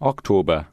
October